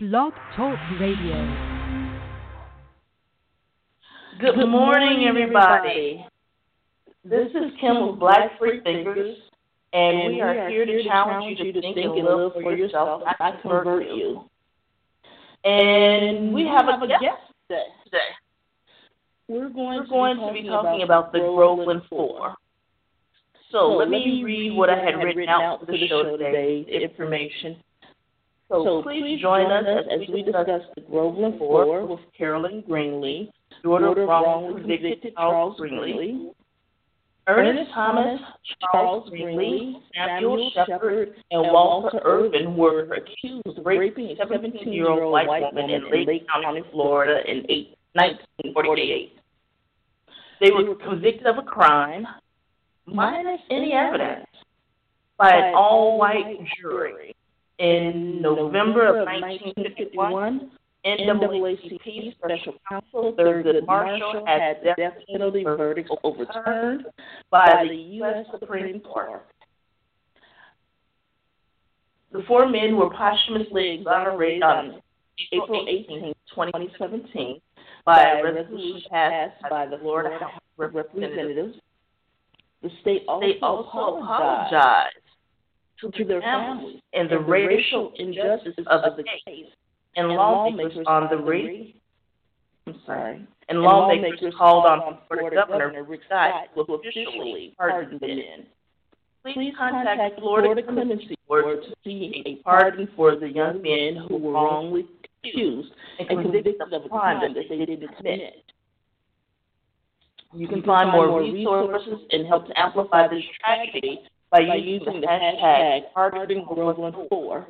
Blog Talk Radio. Good, Good morning, everybody. This is Kim with Black Free Thinkers, and we are here to challenge you to think and live for yourself, not convert you. And we have a guest today. We're going, We're going to be talking about the Groveland Four. So, let me read what I had written out for the show today, information. So, so please join us as we discuss the Groveland Four with Carolyn Greenlee, daughter of wrongly convicted Charles Greenlee, Ernest Thomas, Charles Greenlee, Samuel Shepherd, and Walter Irvin were accused of raping a 17-year-old white woman in Lake County, Florida in 1948. They were convicted of a crime, minus any evidence, by an all-white jury in November of 1951, NAACP Special Counsel Thurgood Marshall had death penalty verdicts overturned by the U.S. Supreme Court. The four men were posthumously exonerated on April 18, 2017, by a resolution passed by the Florida House of Representatives. The state also apologized to, to their families and the racial injustice of the case, and lawmakers on the radio. I'm sorry. And lawmakers called on Florida Governor Rick Scott to officially pardon the men. Please contact Florida Clemency Board to see a pardon for the young men who were wrongly accused and convicted of a crime that they didn't commit. You can find more resources and help to amplify this tragedy by, by using the hashtag Pardon Groveland 4.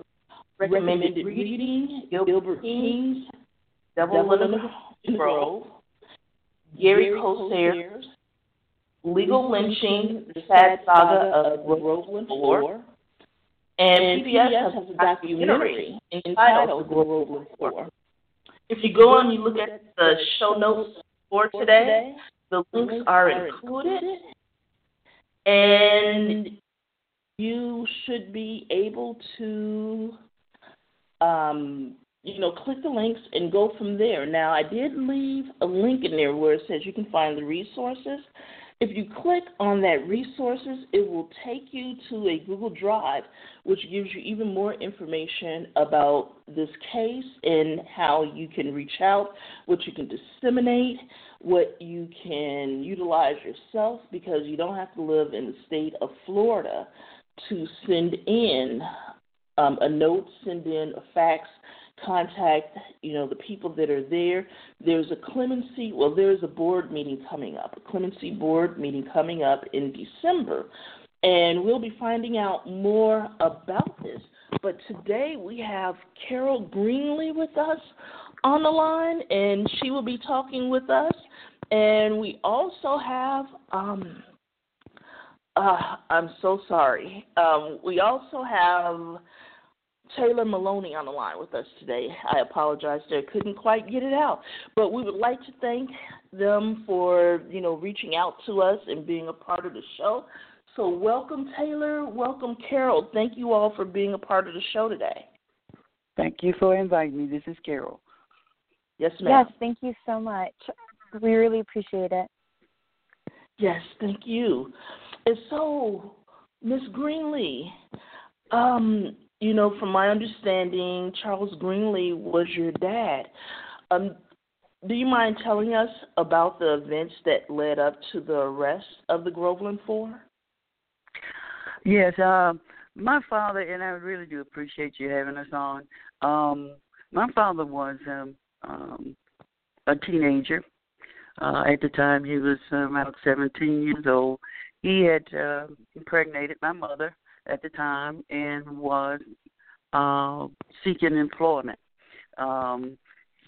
Recommended reading Gilbert King's Devil in the Grove, Gary Corsair's Legal Lynching, The Sad Saga of Groveland 4, and PBS has a documentary entitled Groveland 4. If you go and you look at the show notes for today, the links are included. And you should be able to, um, you know, click the links and go from there. Now, I did leave a link in there where it says you can find the resources. If you click on that resources, it will take you to a Google Drive, which gives you even more information about this case and how you can reach out, what you can disseminate, what you can utilize yourself, because you don't have to live in the state of Florida to send in um, a note, send in a fax, contact you know the people that are there. There's a clemency. Well, there's a board meeting coming up, a clemency board meeting coming up in December, and we'll be finding out more about this. But today we have Carol Greenlee with us on the line, and she will be talking with us. And we also have um, uh, I'm so sorry. Um, we also have Taylor Maloney on the line with us today. I apologize there, couldn't quite get it out, but we would like to thank them for you know reaching out to us and being a part of the show. So welcome Taylor, welcome Carol. Thank you all for being a part of the show today. Thank you for inviting me. This is Carol. Yes, ma'am. Yes, thank you so much. We really appreciate it. Yes, thank you. And so, Miss Greenlee, um, you know, from my understanding, Charles Greenlee was your dad. Um, do you mind telling us about the events that led up to the arrest of the Groveland Four? Yes, uh, my father, and I really do appreciate you having us on. Um, my father was um, um, a teenager. Uh, at the time, he was um, about 17 years old, he had uh, impregnated my mother at the time and was uh, seeking employment. Um,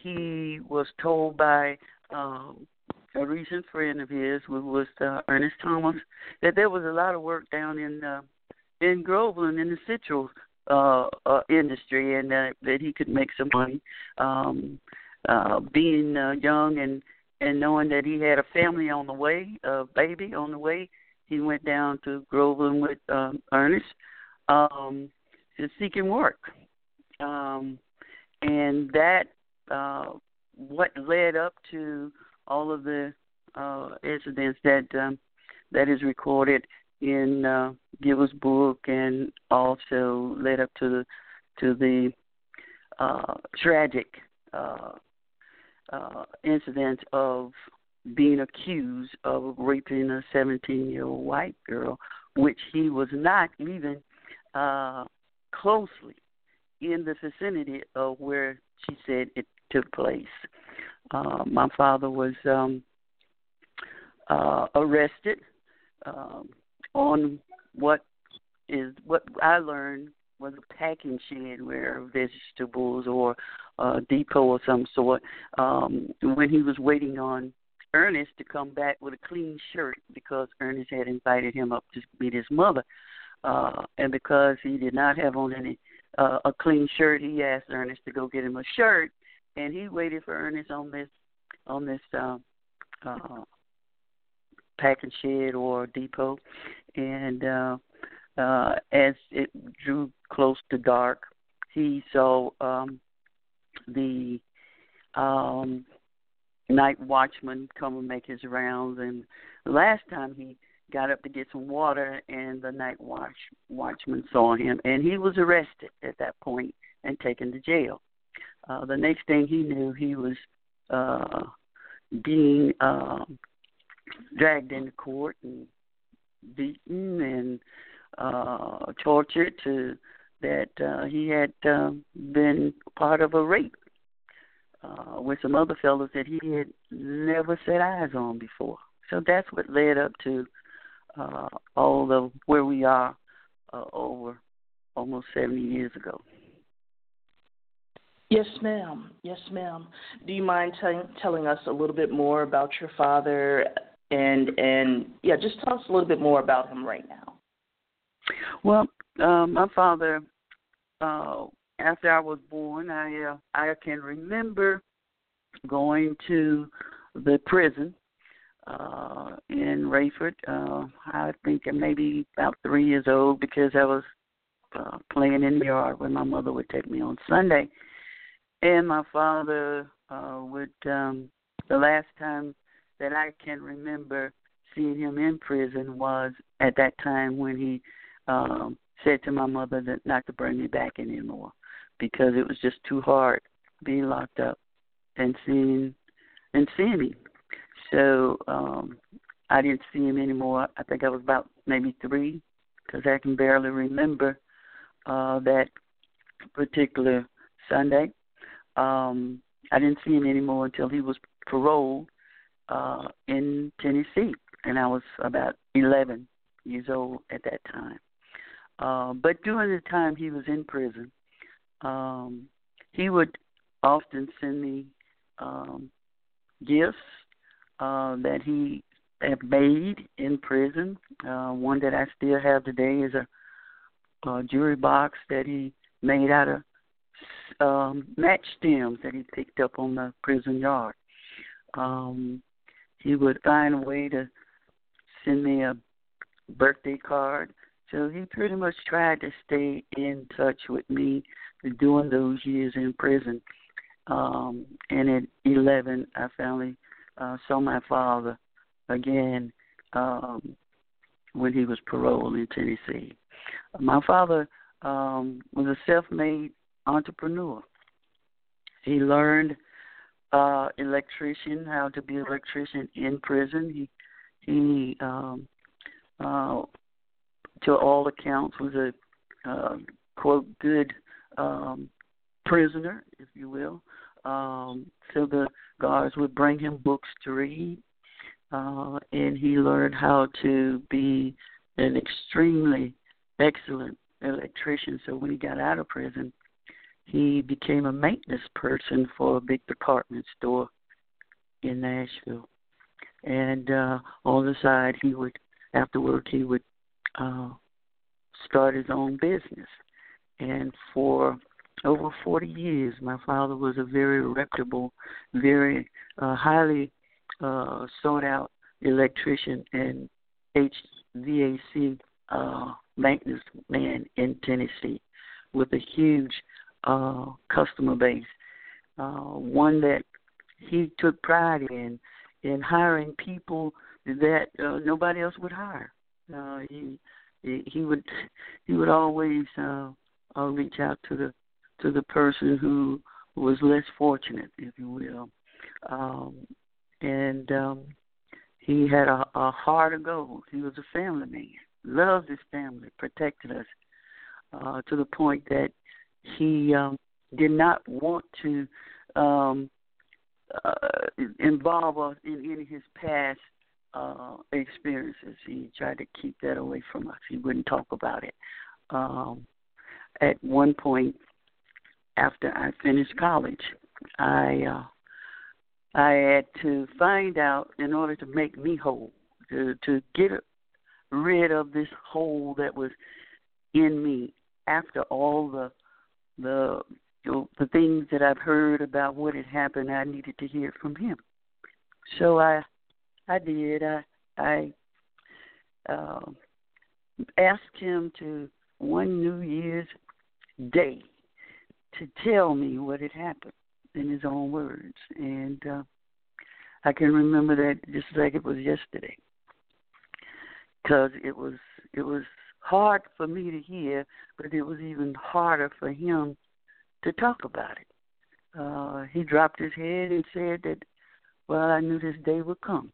he was told by um, a recent friend of his, who was uh, Ernest Thomas, that there was a lot of work down in uh, in Groveland in the citrus uh, uh, industry, and uh, that he could make some money. Um, uh, being uh, young and and knowing that he had a family on the way, a baby on the way, he went down to Groveland with um, Ernest, um, seeking work. Um, and that uh, what led up to all of the uh, incidents that um, that is recorded in uh, book, and also led up to the to the uh, tragic uh, uh, incident of being accused of raping a 17 year old white girl, which he was not even uh, closely in the vicinity of where she said it took place. Uh, my father was um, uh, arrested um, on what is what I learned was a packing shed where vegetables or a depot of some sort. Um, when he was waiting on Ernest to come back with a clean shirt because Ernest had invited him up to meet his mother, uh, and because he did not have on any uh, a clean shirt, he asked Ernest to go get him a shirt, and he waited for Ernest on this on this uh, uh, packing shed or depot, and uh, uh, as it drew close to dark, he saw um, the um, night watchman come and make his rounds. And last time he got up to get some water, and the night watch watchman saw him, and he was arrested at that point and taken to jail. Uh, the next thing he knew, he was uh, being uh, dragged into court and beaten and uh, tortured to that uh, he had uh, been part of a rape uh, with some other fellows that he had never set eyes on before. So that's what led up to uh, all of where we are uh, over almost 70 years ago. Yes, ma'am. Yes, ma'am. Do you mind t- telling us a little bit more about your father and and yeah, just tell us a little bit more about him right now. Well, uh, my father, uh, after I was born, I uh, I can remember going to the prison uh, in Raiford. Uh, I think I'm maybe about three years old because I was uh, playing in the yard when my mother would take me on Sunday, and my father uh, would. Um, the last time that I can remember seeing him in prison was at that time when he um said to my mother that not to bring me back anymore because it was just too hard being locked up and seeing and seeing me. So um I didn't see him anymore. I think I was about maybe three because I can barely remember uh that particular Sunday. Um I didn't see him anymore until he was paroled uh, in Tennessee, and I was about 11 years old at that time. Uh, but during the time he was in prison, um, he would often send me um, gifts uh, that he had made in prison. Uh, one that I still have today is a, a jewelry box that he made out of um, match stems that he picked up on the prison yard. Um, he would find a way to send me a birthday card. So he pretty much tried to stay in touch with me during those years in prison. Um, and at 11, I finally uh, saw my father again um, when he was paroled in Tennessee. My father um, was a self-made entrepreneur. He learned uh electrician, how to be an electrician in prison. He he um uh to all accounts was a uh, quote good um prisoner, if you will. Um so the guards would bring him books to read. Uh and he learned how to be an extremely excellent electrician. So when he got out of prison, he became a maintenance person for a big department store in Nashville. And uh on the side he would after work he would uh start his own business. And for over 40 years my father was a very reputable, very uh highly uh sought out electrician and HVAC uh maintenance man in Tennessee with a huge uh, customer base, uh, one that he took pride in in hiring people that uh, nobody else would hire. Uh, he he would he would always uh, uh, reach out to the to the person who was less fortunate, if you will, um, and um, he had a, a heart of gold. He was a family man, loved his family, protected us uh, to the point that he um, did not want to um, uh, involve us in any of his past uh, experiences. He tried to keep that away from us. He wouldn't talk about it. Um, at one point, after I finished college, I uh, I had to find out in order to make me whole, to to get rid of this hole that was in me after all the the you know, the things that I've heard about what had happened. I needed to hear from him, so I I did. I I uh, asked him to one New Year's Day to tell me what had happened in his own words, and uh, I can remember that just like it was yesterday, because it was it was hard for me to hear, but it was even harder for him to talk about it. Uh, he dropped his head and said that, well, I knew this day would come.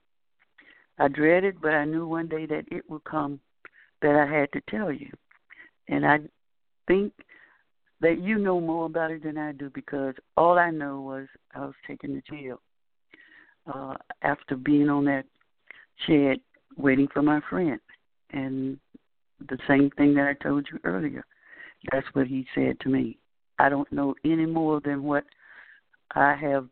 I dreaded, but I knew one day that it would come that I had to tell you. And I think that you know more about it than I do because all I know was I was taken to jail uh, after being on that shed waiting for my friend. And the same thing that I told you earlier. That's what he said to me. I don't know any more than what I have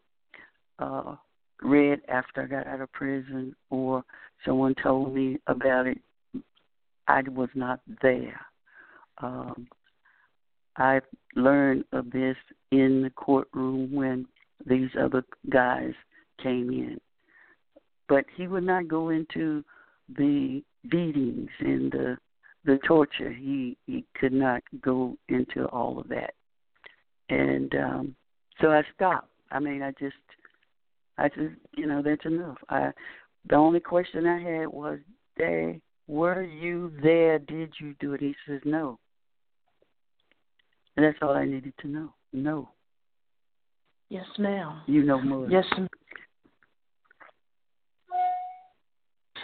uh, read after I got out of prison or someone told me about it. I was not there. Um, I learned of this in the courtroom when these other guys came in. But he would not go into the beatings and the the torture. He he could not go into all of that, and um, so I stopped. I mean, I just I just you know that's enough. I the only question I had was, "Day, were you there? Did you do it?" He says, "No." And that's all I needed to know. No. Yes, ma'am. You know more. Yes, ma'am.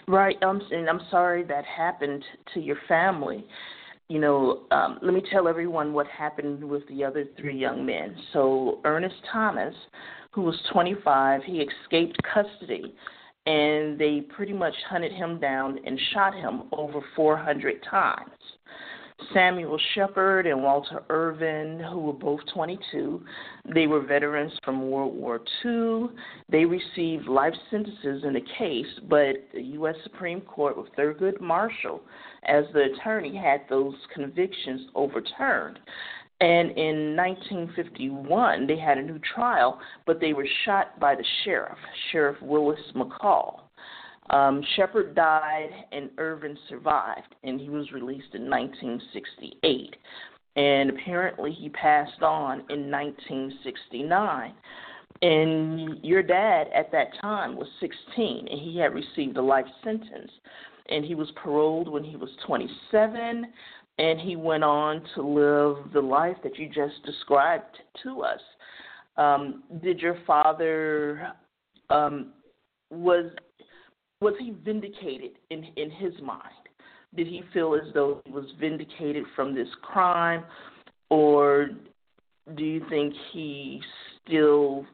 Right. Um, and I'm sorry that happened to your family. You know, um, let me tell everyone what happened with the other three young men. So, Ernest Thomas, who was 25, he escaped custody, and they pretty much hunted him down and shot him over 400 times. Samuel Shepherd and Walter Irvin, who were both 22. They were veterans from World War II. They received life sentences in the case, but the U.S. Supreme Court, with Thurgood Marshall as the attorney, had those convictions overturned. And in 1951, they had a new trial, but they were shot by the sheriff, Sheriff Willis McCall. Um, Shepherd died and Irvin survived, and he was released in 1968. And apparently, he passed on in 1969. And your dad at that time was 16, and he had received a life sentence. And he was paroled when he was 27, and he went on to live the life that you just described to us. Um, did your father um, was was he vindicated in in his mind? Did he feel as though he was vindicated from this crime, or do you think he still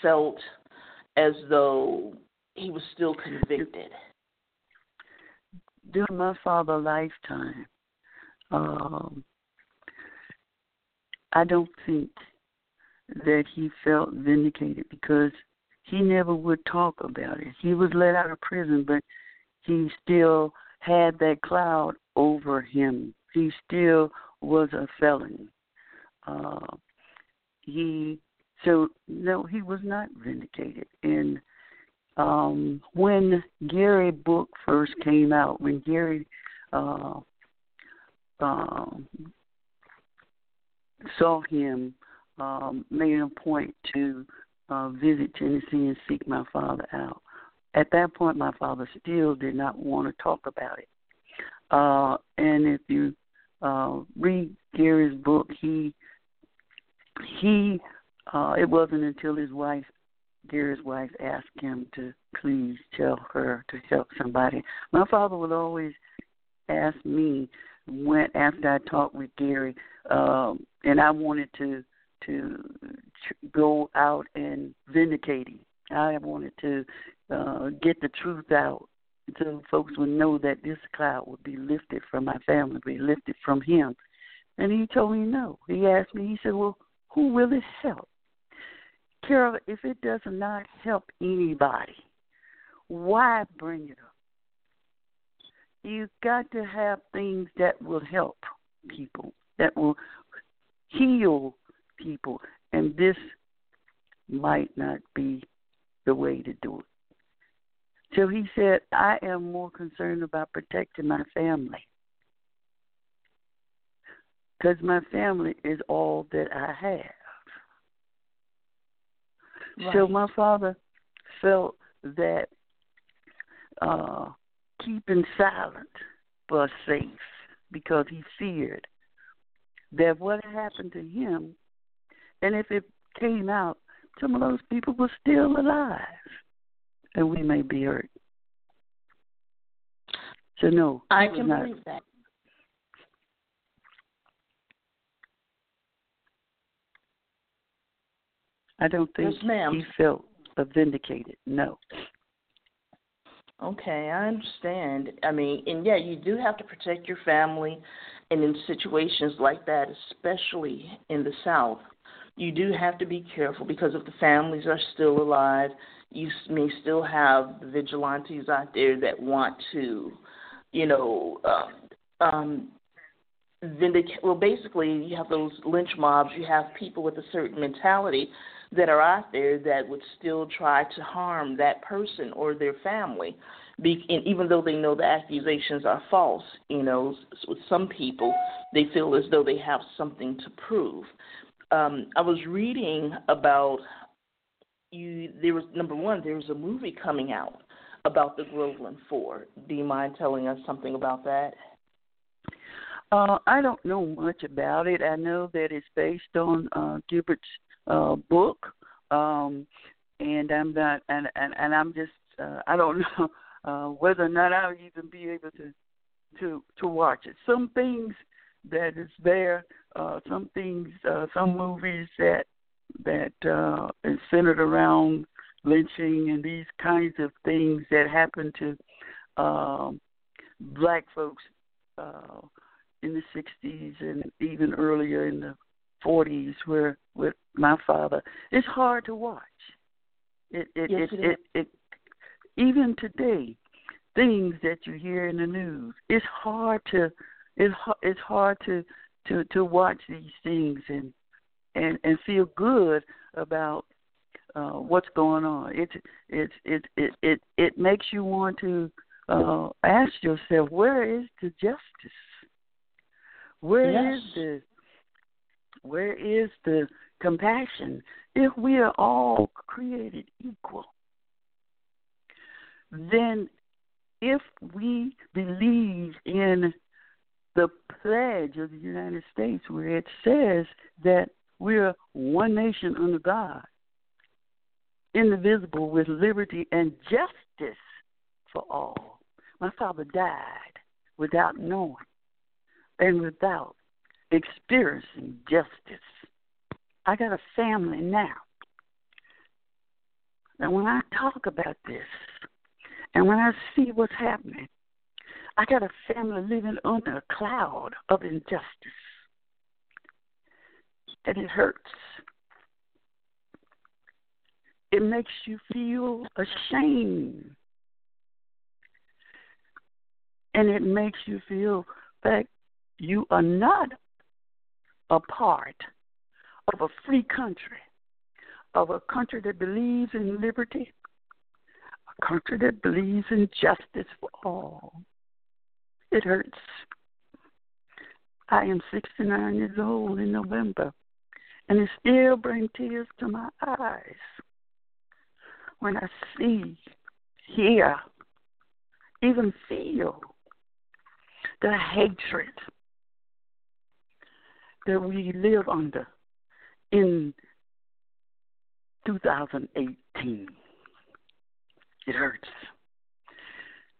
felt as though he was still convicted? During my father's lifetime, um, I don't think that he felt vindicated because he never would talk about it. He was let out of prison, but he still had that cloud over him. He still was a felon. Uh, he so no, he was not vindicated. And um, when Gary book first came out, when Gary uh, um, saw him um, made a point to uh, visit Tennessee and seek my father out. At that point, my father still did not want to talk about it. Uh, and if you uh, read Gary's book, he he uh, it wasn't until his wife, Gary's wife, asked him to please tell her to help somebody. My father would always ask me when after I talked with Gary, um, and I wanted to to go out and vindicate him. I wanted to uh, get the truth out so folks would know that this cloud would be lifted from my family, be lifted from him. And he told me no. He asked me, he said, Well, who will it help? Carol, if it does not help anybody, why bring it up? You've got to have things that will help people, that will heal people. And this might not be the way to do it. So he said, I am more concerned about protecting my family. Because my family is all that I have. Right. So my father felt that uh, keeping silent was safe because he feared that what happened to him, and if it came out, some of those people were still alive, and we may be hurt. So no, I can not. believe that. I don't think yes, he felt vindicated. No. Okay, I understand. I mean, and yeah, you do have to protect your family, and in situations like that, especially in the South, you do have to be careful because if the families are still alive, you may still have vigilantes out there that want to, you know, um, um, vindicate. Well, basically, you have those lynch mobs. You have people with a certain mentality that are out there that would still try to harm that person or their family. Be, and even though they know the accusations are false, you know, with some people, they feel as though they have something to prove. Um, I was reading about you. There was number one. There was a movie coming out about the Groveland Four. Do you mind telling us something about that? Uh, I don't know much about it. I know that it's based on uh, Gilbert's uh, book, um, and I'm not, and and, and I'm just, uh, I don't know uh, whether or not I'll even be able to to to watch it. Some things that is there, uh, some things, uh, some movies that that uh, is centered around lynching and these kinds of things that happen to um, black folks uh, in the 60s and even earlier in the 40s where with my father. It's hard to watch. It it yes, it, it, it, it even today things that you hear in the news it's hard to it's it's hard to to to watch these things and and and feel good about uh what's going on it it it it it, it makes you want to uh ask yourself where is the justice Where yes. is the where is the compassion if we are all created equal? Then, if we believe in the pledge of the United States, where it says that we're one nation under God, indivisible with liberty and justice for all. My father died without knowing and without experiencing justice. I got a family now. And when I talk about this, and when I see what's happening, I got a family living under a cloud of injustice. And it hurts. It makes you feel ashamed. And it makes you feel that you are not a part of a free country, of a country that believes in liberty, a country that believes in justice for all. It hurts. I am 69 years old in November, And it still brings tears to my eyes when I see, hear, even feel the hatred that we live under in 2018. It hurts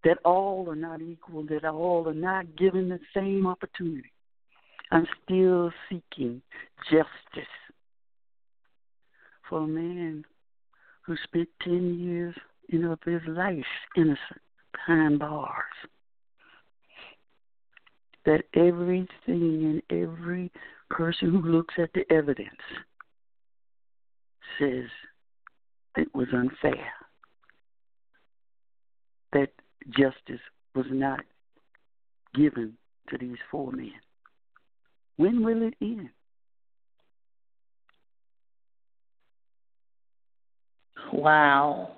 that all are not equal, that all are not given the same opportunity. I'm still seeking justice for a man who spent 10 years know, of his life innocent behind bars. That everything and every person who looks at the evidence says it was unfair. That justice was not given to these four men. When will it end? Wow.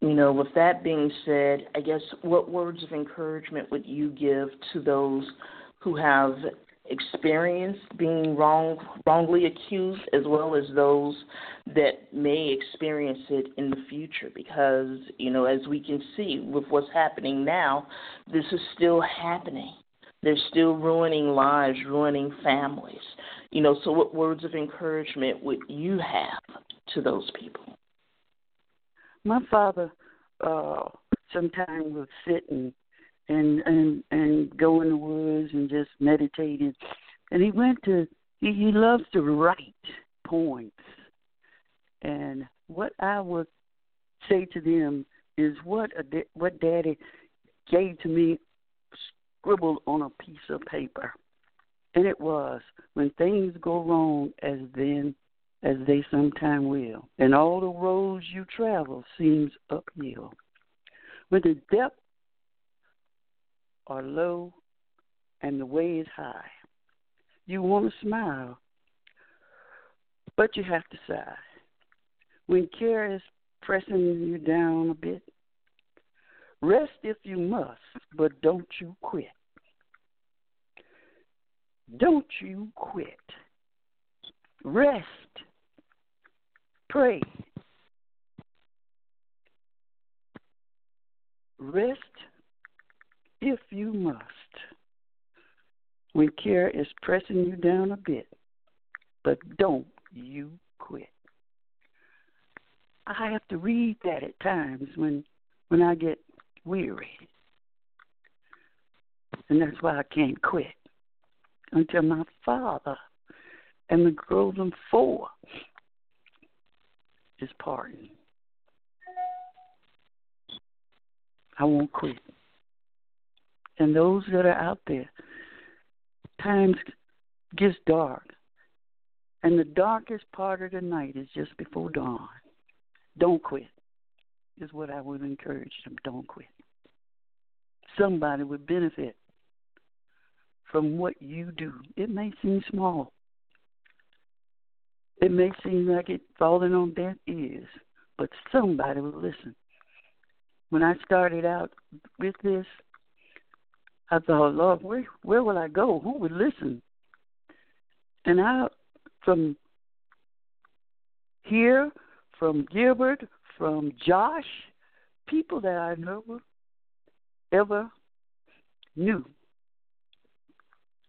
You know, with that being said, I guess what words of encouragement would you give to those who have experienced being wrong wrongly accused as well as those that may experience it in the future. Because you know as we can see with what's happening now this is still happening. They're still ruining lives ruining families. You know so what words of encouragement would you have to those people? My father uh sometimes would sit and and and and go in the woods and just meditated. And he went to he, he loves to write poems. And what I would say to them is what a, what Daddy gave to me scribbled on a piece of paper. And it was when things go wrong as then as they sometime will, and all the roads you travel seems uphill. When the depth are low and the way is high. You want to smile, but you have to sigh. When care is pressing you down a bit, rest if you must, but don't you quit. Don't you quit. Rest. Pray. Rest if you must, when care is pressing you down a bit, but don't you quit. I have to read that at times when when I get weary. And that's why I can't quit until my father and the Groveland Four is pardoned. I won't quit and those that are out there. Times gets dark, and the darkest part of the night is just before dawn. Don't quit, is what I would encourage them. Don't quit. Somebody would benefit from what you do. It may seem small. It may seem like it's falling on deaf ears, but somebody will listen. When I started out with this, I thought, Lord, where where will I go? Who would listen? And I, from here, from Gilbert, from Josh, people that I never ever knew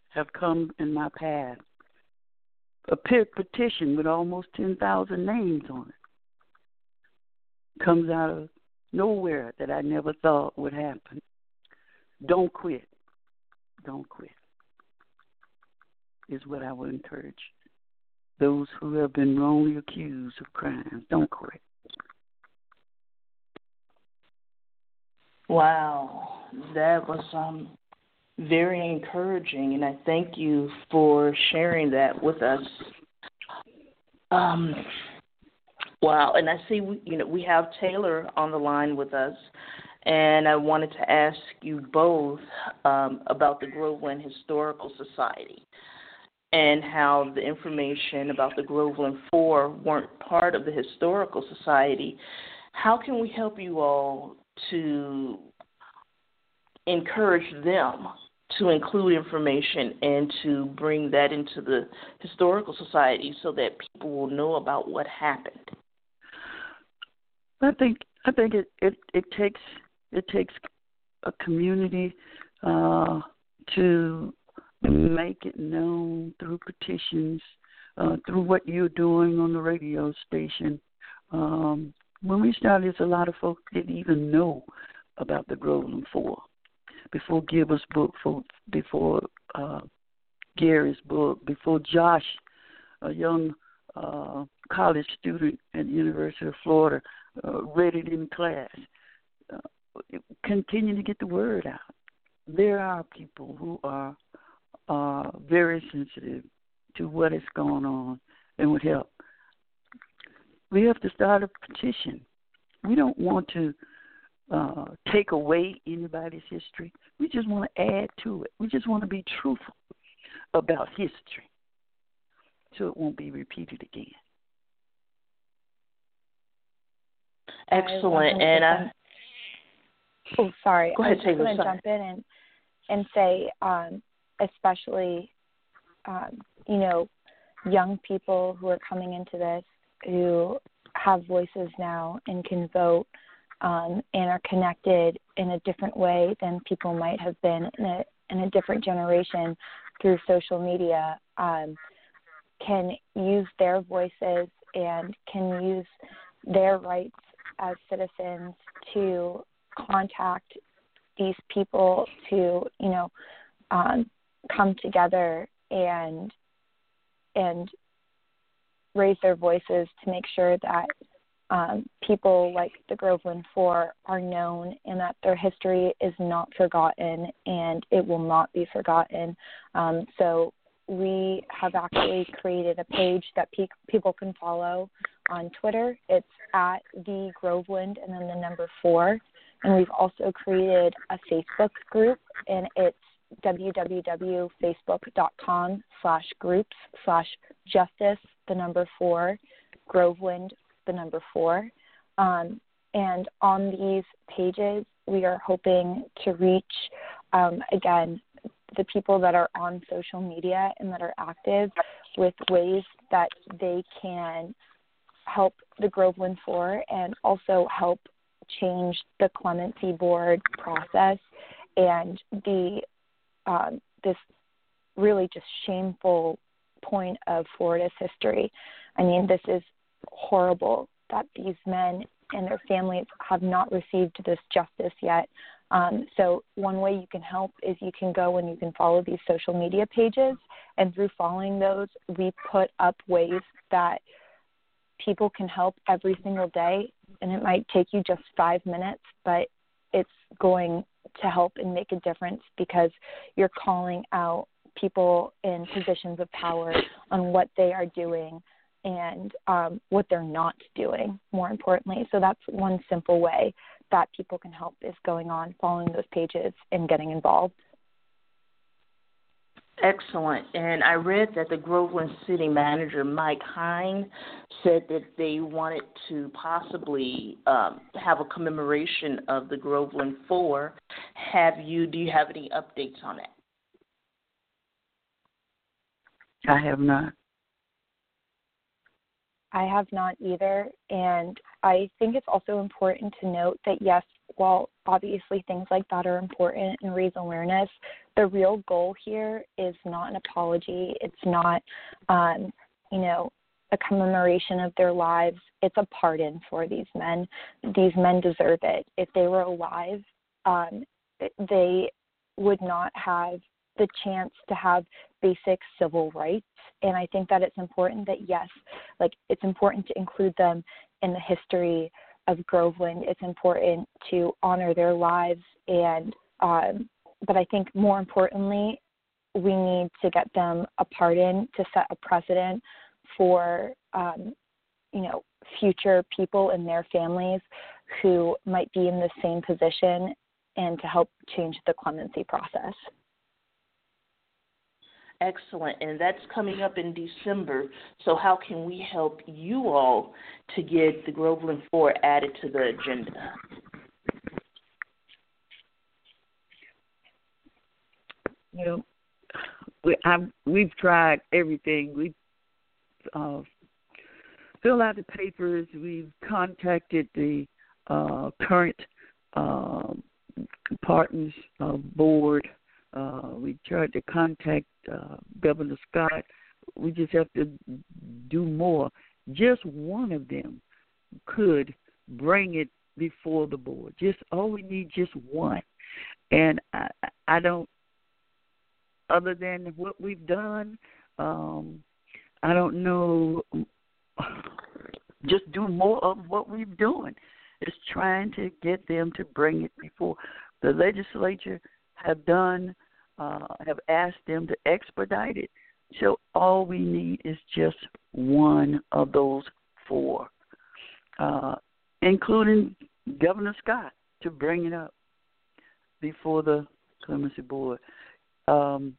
have come in my path. A petition with almost 10,000 names on it comes out of nowhere that I never thought would happen. Don't quit. Don't quit. Is what I would encourage those who have been wrongly accused of crimes. Don't quit. Wow, that was um very encouraging, and I thank you for sharing that with us. Um, wow, and I see we, you know we have Taylor on the line with us, and I wanted to ask you both um, about the Groveland Historical Society and how the information about the Groveland Four weren't part of the Historical Society. How can we help you all to encourage them to include information and to bring that into the historical society so that people will know about what happened? I think I think it it, it takes it takes a community uh, to make it known through petitions, uh, through what you're doing on the radio station. Um, when we started, a lot of folks didn't even know about the Groveland Four before Gilbert's book, before uh, Gary's book, before Josh, a young uh, college student at the University of Florida, uh, read it in class. Uh, continue to get the word out. There are people who are are very sensitive to what is going on and would help. We have to start a petition. We don't want to uh, take away anybody's history. We just want to add to it. We just want to be truthful about history so it won't be repeated again. Excellent. And I. Oh, sorry. Go ahead, I was just going to jump in and and say, um, especially, um, you know, young people who are coming into this who have voices now and can vote um, and are connected in a different way than people might have been in a in a different generation through social media um, can use their voices and can use their rights as citizens to contact these people to you know um, come together and and raise their voices to make sure that um, people like the Groveland Four are known and that their history is not forgotten and it will not be forgotten. Um, so we have actually created a page that pe- people can follow on Twitter. It's at the Groveland and then the number four. And we've also created a Facebook group and it's www.facebook.com slash groups slash justice the number four Groveland the number four. Um, and on these pages, we are hoping to reach, um, again, the people that are on social media and that are active with ways that they can help the Groveland Four and also help change the clemency board process and the um, this really just shameful point of Florida's history. I mean, this is horrible that these men and their families have not received this justice yet. Um, so one way you can help is you can go and you can follow these social media pages, and through following those, we put up ways that people can help every single day, and it might take you just five minutes, but it's going to help and make a difference because you're calling out people in positions of power on what they are doing and um, what they're not doing, more importantly. So that's one simple way that people can help is going on, following those pages, and getting involved. Excellent. And I read that the Groveland City Manager, Mike Hine, said that they wanted to possibly um, have a commemoration of the Groveland Four. Have you? Do you have any updates on that? I have not. I have not either. And I think it's also important to note that, yes, while obviously things like that are important and raise awareness, the real goal here is not an apology. It's not, um, you know, a commemoration of their lives. It's a pardon for these men. These men deserve it. If they were alive, um, they would not have the chance to have basic civil rights. And I think that it's important that, yes, like it's important to include them in the history of Groveland. It's important to honor their lives. And, um, but I think more importantly, we need to get them a pardon to set a precedent for, um, you know, future people and their families who might be in the same position and to help change the clemency process. Excellent. And that's coming up in December. So, how can we help you all to get the Groveland 4 added to the agenda? you know, we I've, we've tried everything. We've uh, filled out the papers. We've contacted the uh, current uh, partners uh, board. Uh, we tried to contact uh, Governor Scott. We just have to do more. Just one of them could bring it before the board. Just all we need, just one. And I, I don't, other than what we've done, um, I don't know. Just do more of what we've done. Is trying to get them to bring it before the legislature have done, uh, have asked them to expedite it. So all we need is just one of those four, uh, including Governor Scott, to bring it up before the clemency board. Um,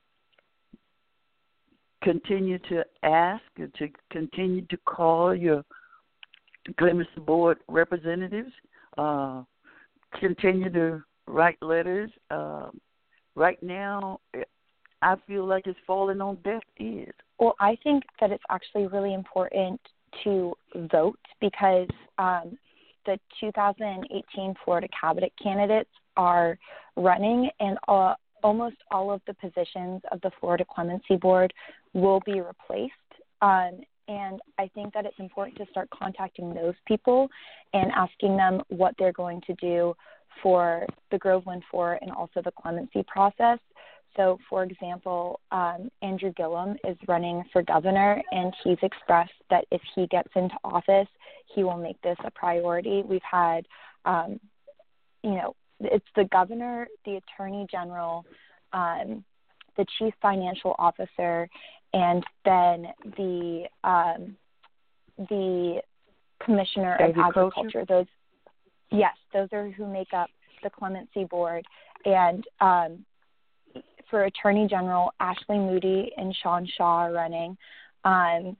continue to ask, to continue to call your clemency board representatives. Uh, continue to write letters. Uh, right now, I feel like it's falling on deaf ears. Well, I think that it's actually really important to vote because um, the 2018 Florida cabinet candidates are running, and uh, almost all of the positions of the Florida Clemency Board will be replaced. Um, and I think that it's important to start contacting those people and asking them what they're going to do for the Groveland 4 and also the clemency process. So, for example, um, Andrew Gillum is running for governor, and he's expressed that if he gets into office, he will make this a priority. We've had, um, you know, it's the governor, the attorney general, um, the chief financial officer, and then the um, the commissioner of agriculture. Those, yes, those are who make up the clemency board. And um, for attorney general, Ashley Moody and Sean Shaw are running. Um,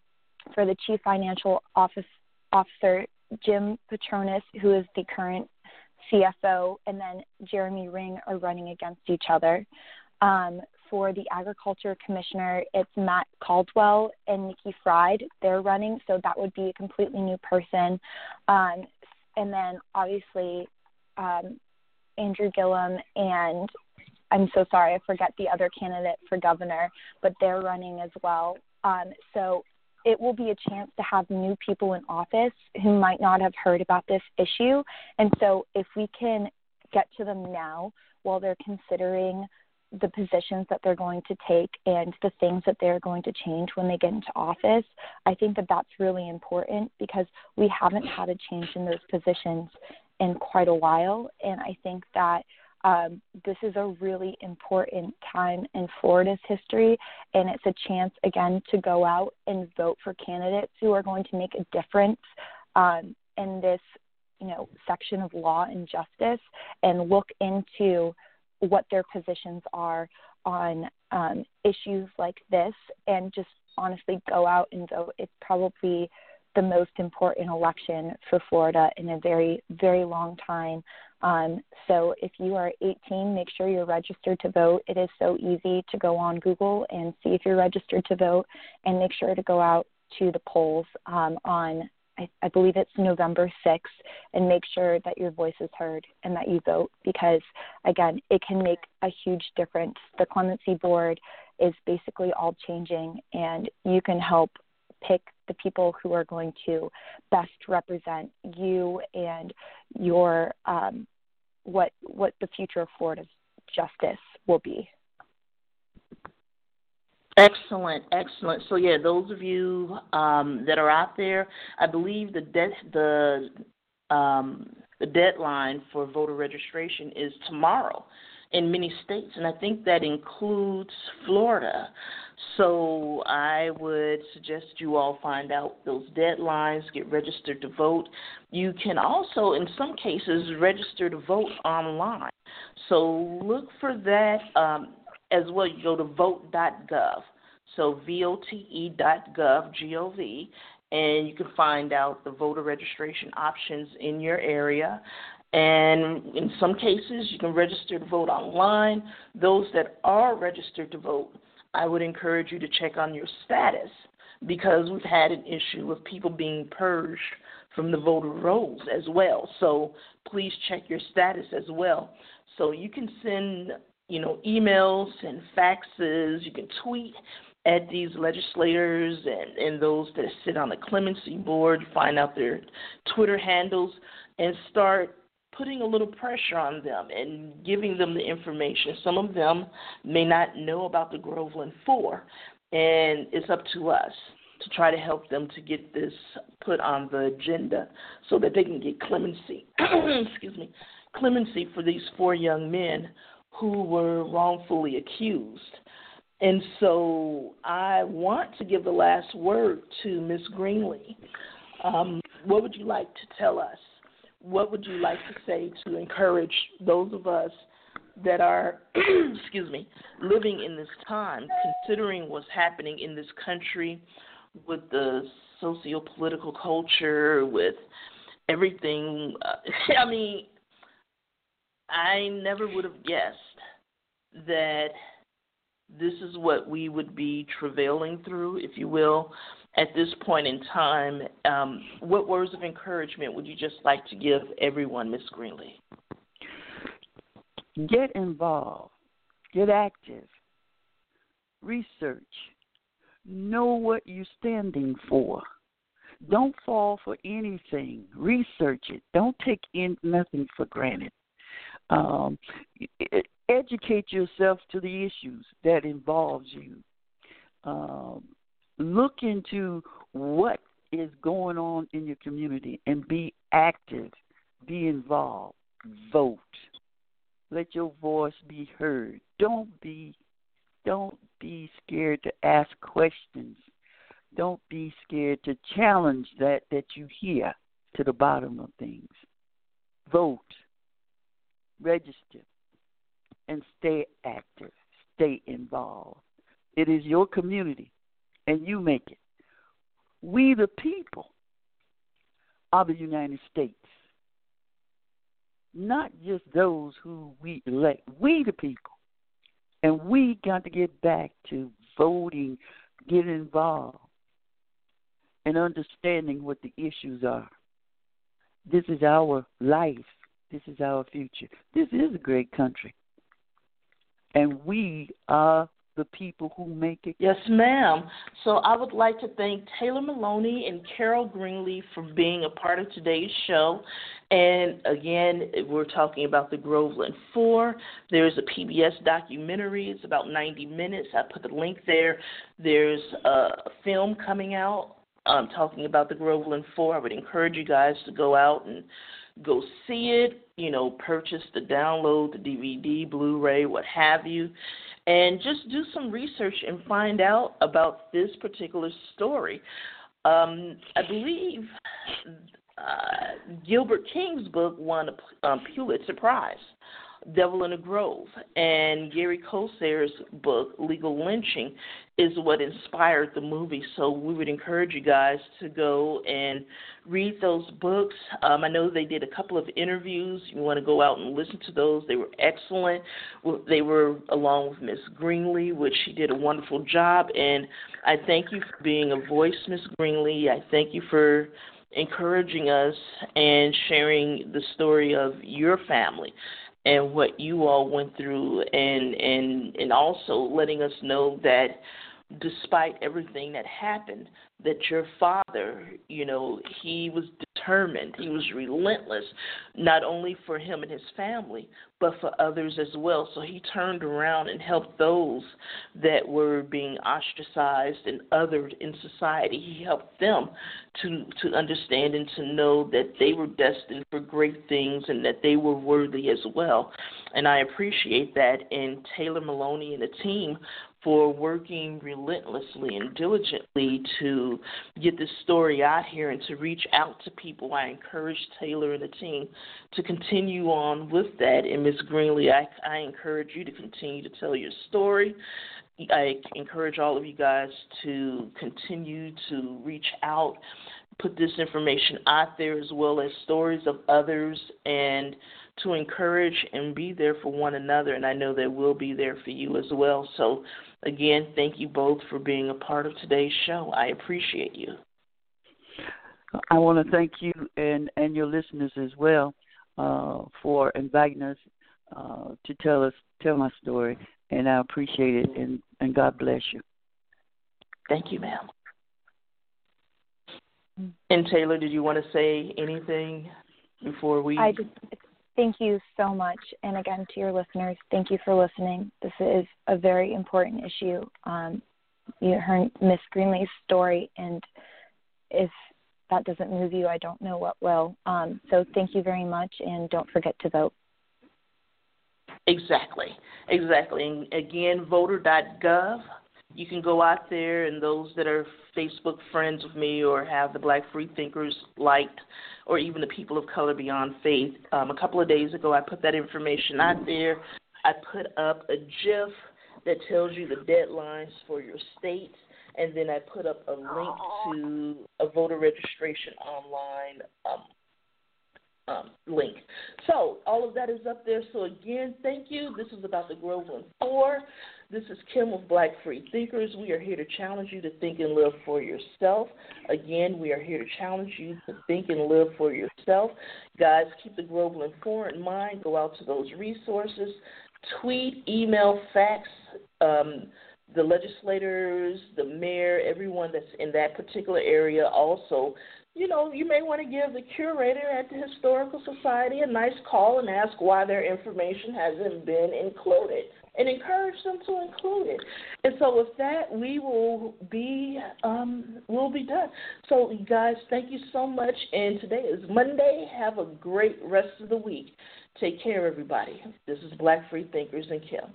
for the chief financial office, officer, Jim Patronis, who is the current CFO, and then Jeremy Ring are running against each other. Um, for the agriculture commissioner, it's Matt Caldwell and Nikki Fried. They're running, so that would be a completely new person. Um, and then obviously um, Andrew Gillum and I'm so sorry, I forget the other candidate for governor, but they're running as well. Um, so it will be a chance to have new people in office who might not have heard about this issue. And so if we can get to them now while they're considering the positions that they're going to take and the things that they're going to change when they get into office, I think that that's really important because we haven't had a change in those positions in quite a while. And I think that um, this is a really important time in Florida's history, and it's a chance again to go out and vote for candidates who are going to make a difference um, in this, you know, section of law and justice, and look into what their positions are on um, issues like this, and just honestly go out and vote. It's probably the most important election for Florida in a very, very long time. Um, so if you are 18, make sure you're registered to vote. It is so easy to go on Google and see if you're registered to vote, and make sure to go out to the polls um, on, I, I believe it's November 6th, and make sure that your voice is heard and that you vote because, again, it can make a huge difference. The Clemency Board is basically all changing, and you can help pick the people who are going to best represent you and your um, what what the future of Florida's justice will be. Excellent, excellent. So yeah, those of you um, that are out there, I believe the de- the um, the deadline for voter registration is tomorrow in many states, and I think that includes Florida. So I would suggest you all find out those deadlines, get registered to vote. You can also, in some cases, register to vote online. So look for that um, as well. You go to vote.gov. So vote.gov, G-O-V, and you can find out the voter registration options in your area. And in some cases, you can register to vote online. Those that are registered to vote, I would encourage you to check on your status because we've had an issue of people being purged from the voter rolls as well. So please check your status as well. So you can send, you know, emails and faxes. You can tweet at these legislators and, and those that sit on the clemency board, find out their Twitter handles, and start putting a little pressure on them and giving them the information. Some of them may not know about the Groveland Four, and it's up to us to try to help them to get this put on the agenda so that they can get clemency. Excuse me, clemency for these four young men who were wrongfully accused. And so I want to give the last word to Ms. Greenlee. Um, what would you like to tell us? What would you like to say to encourage those of us that are, excuse me, living in this time, considering what's happening in this country with the socio-political culture, with everything? I mean, I never would have guessed that this is what we would be travailing through, if you will, at this point in time. Um, what words of encouragement would you just like to give everyone, Miss Greenlee? Get involved, get active, research, know what you're standing for. Don't fall for anything. Research it. Don't take in nothing for granted. Um, educate yourself to the issues that involves you. Um, look into what is going on in your community and be active, be involved, vote. Let your voice be heard. Don't be don't be scared to ask questions. Don't be scared to challenge that that you hear to the bottom of things. Vote. Register and stay active, stay involved. It is your community, and you make it. We, the people of the United States, not just those who we elect, we, the people. And we got to get back to voting, get involved, and understanding what the issues are. This is our life. This is our future. This is a great country and we are the people who make it. Yes, ma'am. So I would like to thank Taylor Maloney and Carol Greenlee for being a part of today's show. And again, we're talking about the Groveland Four. There's a PBS documentary. It's about 90 minutes. I put the link there. There's a film coming out um, talking about the Groveland Four. I would encourage you guys to go out and go see it, you know, purchase the download, the DVD, Blu ray, what have you, and just do some research and find out about this particular story. Um, I believe uh, Gilbert King's book won a um, Pulitzer Prize. Devil in a Grove. And Gary Corsair's book, Legal Lynching, is what inspired the movie. So we would encourage you guys to go and read those books. Um, I know they did a couple of interviews. You want to go out and listen to those. They were excellent. They were along with Miss Greenlee, which she did a wonderful job. And I thank you for being a voice, Miss Greenlee. I thank you for encouraging us and sharing the story of your family and what you all went through and and and also letting us know that despite everything that happened that your father you know he was determined. He was relentless not only for him and his family but for others as well. So he turned around and helped those that were being ostracized and othered in society. He helped them to to understand and to know that they were destined for great things and that they were worthy as well. And i appreciate that. And taylor maloney and the team for working relentlessly and diligently to get this story out here and to reach out to people. I encourage Taylor and the team to continue on with that. And Ms. Greenlee, I, I encourage you to continue to tell your story I encourage all of you guys to continue to reach out, put this information out there as well as stories of others, and to encourage and be there for one another. And I know they will be there for you as well. So, again, thank you both for being a part of today's show. I appreciate you. I want to thank you and, and your listeners as well uh, for inviting us uh, to tell us tell my story, and I appreciate it. And, and God bless you. Thank you, ma'am. And Taylor, did you want to say anything before we? I just thank you so much, and again to your listeners, thank you for listening. This is a very important issue. Um, you heard Miss Greenlee's story, and if that doesn't move you, I don't know what will. Um, so thank you very much, and don't forget to vote. Exactly, exactly. And again, voter.gov. You can go out there, and those that are Facebook friends with me or have the Black Free Thinkers liked, or even the People of Color Beyond Faith. Um, a couple of days ago, I put that information out there. I put up a GIF that tells you the deadlines for your state and then I put up a link to a voter registration online um, um, link. So all of that is up there. So again, thank you. This is about the Groveland Four. This is Kim of Black Free Thinkers. We are here to challenge you to think and live for yourself. Again, we are here to challenge you to think and live for yourself. Guys, keep the Groveland Four in mind. Go out to those resources. Tweet, email, fax. Um, the legislators, the mayor, everyone that's in that particular area also, you know, you may want to give the curator at the Historical Society a nice call and ask why their information hasn't been included and encourage them to include it. And so with that, we will be um, we'll be done. So guys, thank you so much. And today is Monday. Have a great rest of the week. Take care, everybody. This is Black Free Thinkers and Kim.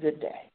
Good day.